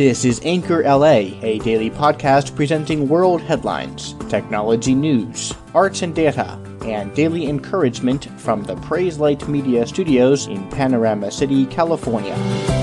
This is Anchor LA, a daily podcast presenting world headlines, technology news, arts and data, and daily encouragement from the Praise Light Media Studios in Panorama City, California.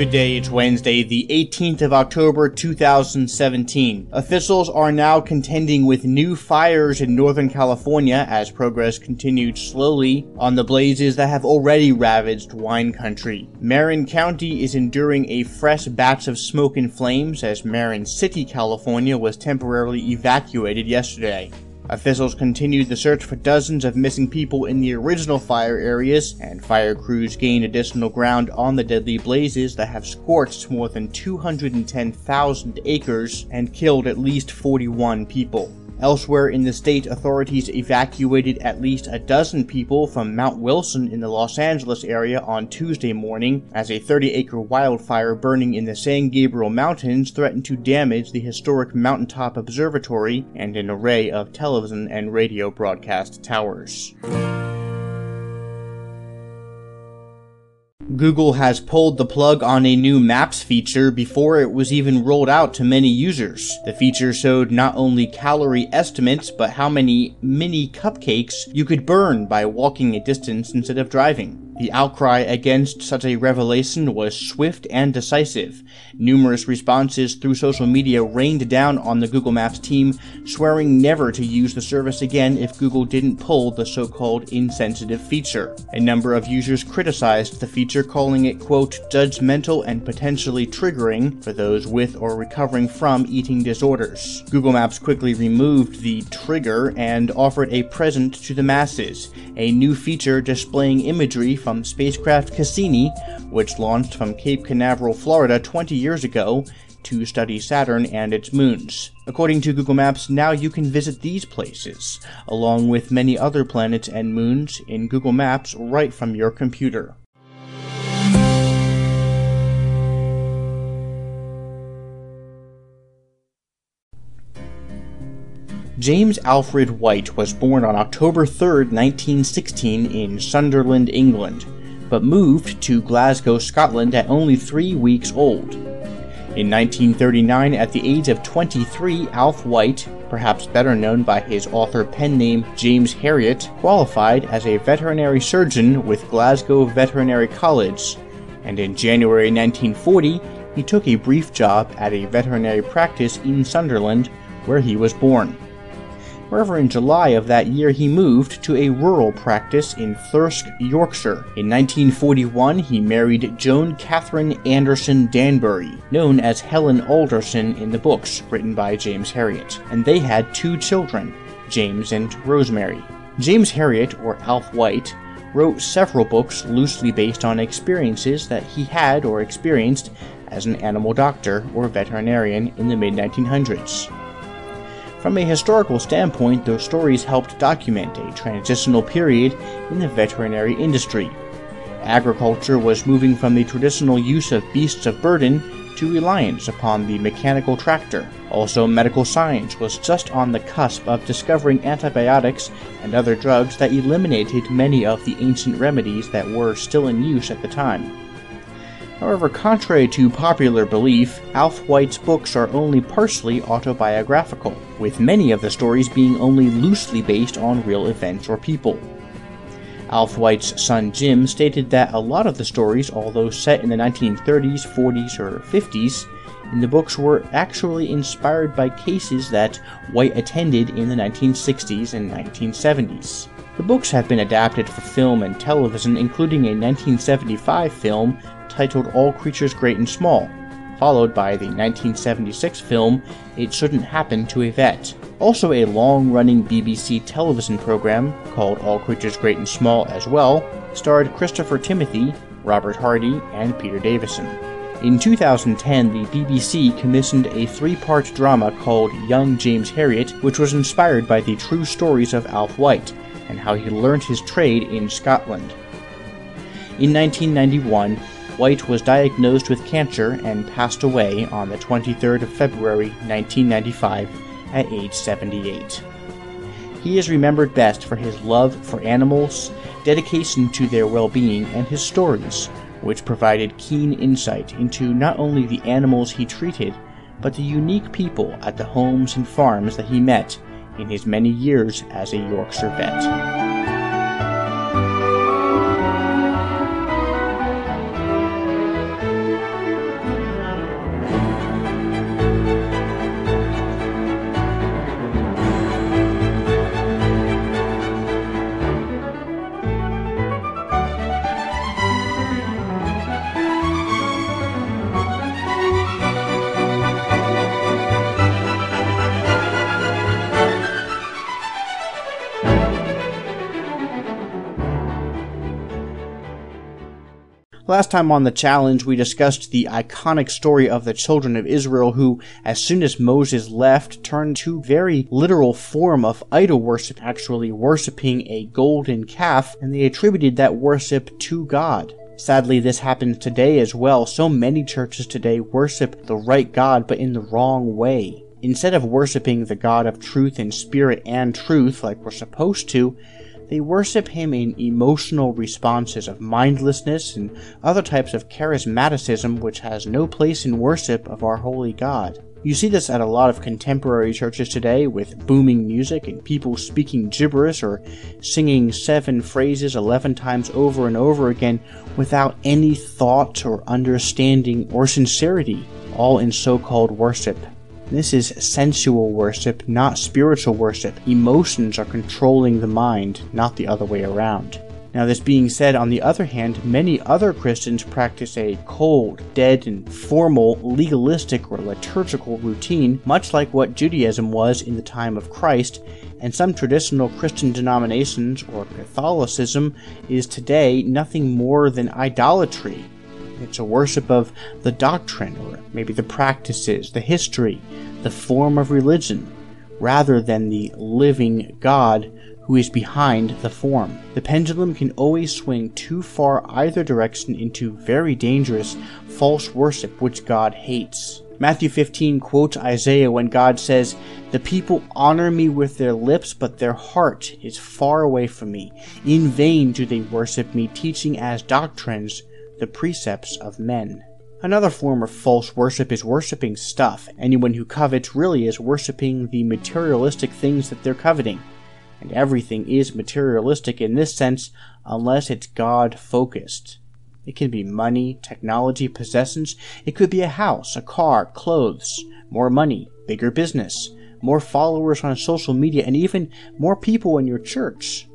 Good day, it's Wednesday, the 18th of October 2017. Officials are now contending with new fires in Northern California as progress continued slowly on the blazes that have already ravaged wine country. Marin County is enduring a fresh batch of smoke and flames as Marin City, California was temporarily evacuated yesterday. Officials continued the search for dozens of missing people in the original fire areas, and fire crews gained additional ground on the deadly blazes that have scorched more than 210,000 acres and killed at least 41 people. Elsewhere in the state, authorities evacuated at least a dozen people from Mount Wilson in the Los Angeles area on Tuesday morning as a 30 acre wildfire burning in the San Gabriel Mountains threatened to damage the historic Mountaintop Observatory and an array of television and radio broadcast towers. Google has pulled the plug on a new Maps feature before it was even rolled out to many users. The feature showed not only calorie estimates, but how many mini cupcakes you could burn by walking a distance instead of driving. The outcry against such a revelation was swift and decisive. Numerous responses through social media rained down on the Google Maps team, swearing never to use the service again if Google didn't pull the so-called insensitive feature. A number of users criticized the feature, calling it, quote, judgmental and potentially triggering for those with or recovering from eating disorders. Google Maps quickly removed the trigger and offered a present to the masses, a new feature displaying imagery from spacecraft Cassini, which launched from Cape Canaveral, Florida 20 years ago to study Saturn and its moons. According to Google Maps, now you can visit these places, along with many other planets and moons, in Google Maps right from your computer. James Alfred Wight was born on October 3, 1916, in Sunderland, England, but moved to Glasgow, Scotland at only three weeks old. In 1939, at the age of 23, Alf Wight, perhaps better known by his author pen name James Herriot, qualified as a veterinary surgeon with Glasgow Veterinary College, and in January 1940, he took a brief job at a veterinary practice in Sunderland, where he was born. However, in July of that year, he moved to a rural practice in Thirsk, Yorkshire. In 1941, he married Joan Catherine Anderson Danbury, known as Helen Alderson in the books written by James Herriot, and they had two children, James and Rosemary. James Herriot, or Alf Wight, wrote several books loosely based on experiences that he had or experienced as an animal doctor or veterinarian in the mid 1900s. From a historical standpoint, those stories helped document a transitional period in the veterinary industry. Agriculture was moving from the traditional use of beasts of burden to reliance upon the mechanical tractor. Also, medical science was just on the cusp of discovering antibiotics and other drugs that eliminated many of the ancient remedies that were still in use at the time. However, contrary to popular belief, Alf Wight's books are only partially autobiographical, with many of the stories being only loosely based on real events or people. Alf Wight's son Jim stated that a lot of the stories, although set in the 1930s, 40s, or 50s, in the books were actually inspired by cases that Wight attended in the 1960s and 1970s. The books have been adapted for film and television, including a 1975 film titled All Creatures Great and Small, followed by the 1976 film It Shouldn't Happen to a Vet. Also, a long running BBC television program called All Creatures Great and Small as well starred Christopher Timothy, Robert Hardy, and Peter Davison. In 2010, the BBC commissioned a three part drama called Young James Herriot, which was inspired by the true stories of Alf Wight and how he learned his trade in Scotland. In 1991, Wight was diagnosed with cancer and passed away on the 23rd of February 1995 at age 78. He is remembered best for his love for animals, dedication to their well being, and his stories, which provided keen insight into not only the animals he treated, but the unique people at the homes and farms that he met in his many years as a Yorkshire vet. Last time on the challenge, we discussed the iconic story of the children of Israel who, as soon as Moses left, turned to very literal form of idol worship, actually worshiping a golden calf, and they attributed that worship to God. Sadly, this happens today as well. So many churches today worship the right God, but in the wrong way. Instead of worshiping the God of truth and spirit and truth like we're supposed to, they worship him in emotional responses of mindlessness and other types of charismaticism which has no place in worship of our holy God. You see this at a lot of contemporary churches today with booming music and people speaking gibberish or singing seven phrases 11 times over and over again without any thought or understanding or sincerity, all in so called worship. This is sensual worship, not spiritual worship. Emotions are controlling the mind, not the other way around. Now, this being said, on the other hand, many other Christians practice a cold, dead, and formal, legalistic, or liturgical routine, much like what Judaism was in the time of Christ, and some traditional Christian denominations, or Catholicism, is today nothing more than idolatry. It's a worship of the doctrine, or maybe the practices, the history, the form of religion, rather than the living God who is behind the form. The pendulum can always swing too far either direction into very dangerous false worship which God hates. Matthew 15 quotes Isaiah when God says, The people honor me with their lips, but their heart is far away from me. In vain do they worship me, teaching as doctrines the precepts of men. Another form of false worship is worshipping stuff. Anyone who covets really is worshipping the materialistic things that they're coveting. And everything is materialistic in this sense unless it's God focused. It can be money, technology, possessions. It could be a house, a car, clothes, more money, bigger business, more followers on social media, and even more people in your church.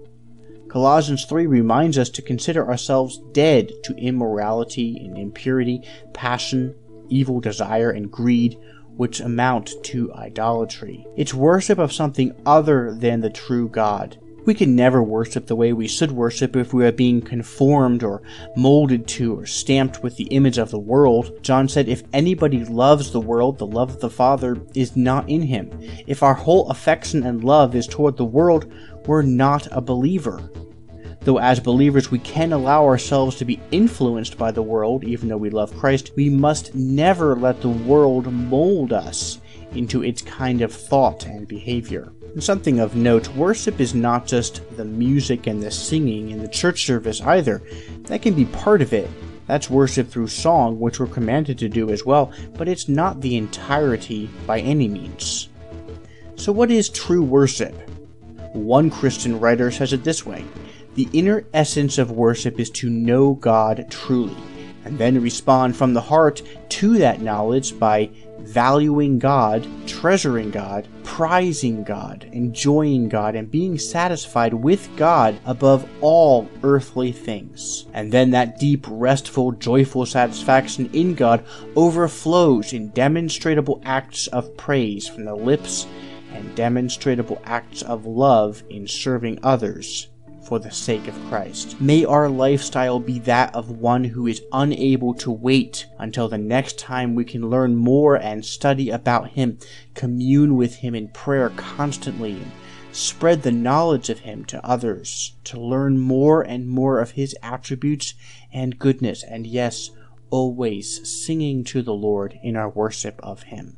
Colossians 3 reminds us to consider ourselves dead to immorality and impurity, passion, evil desire, and greed, which amount to idolatry. It's worship of something other than the true God. We can never worship the way we should worship if we are being conformed or molded to or stamped with the image of the world. John said, If anybody loves the world, the love of the Father is not in him. If our whole affection and love is toward the world, we're not a believer. Though as believers we can allow ourselves to be influenced by the world, even though we love Christ, we must never let the world mold us into its kind of thought and behavior. And something of note, worship is not just the music and the singing in the church service either. That can be part of it. That's worship through song, which we're commanded to do as well, but it's not the entirety by any means. So, what is true worship? One Christian writer says it this way the inner essence of worship is to know God truly, and then respond from the heart to that knowledge by valuing God, treasuring God, prizing God, enjoying God, and being satisfied with God above all earthly things. And then that deep, restful, joyful satisfaction in God overflows in demonstrable acts of praise from the lips and demonstrable acts of love in serving others for the sake of Christ. May our lifestyle be that of one who is unable to wait until the next time we can learn more and study about Him, commune with Him in prayer constantly, spread the knowledge of Him to others, to learn more and more of His attributes and goodness, and yes, always singing to the Lord in our worship of Him.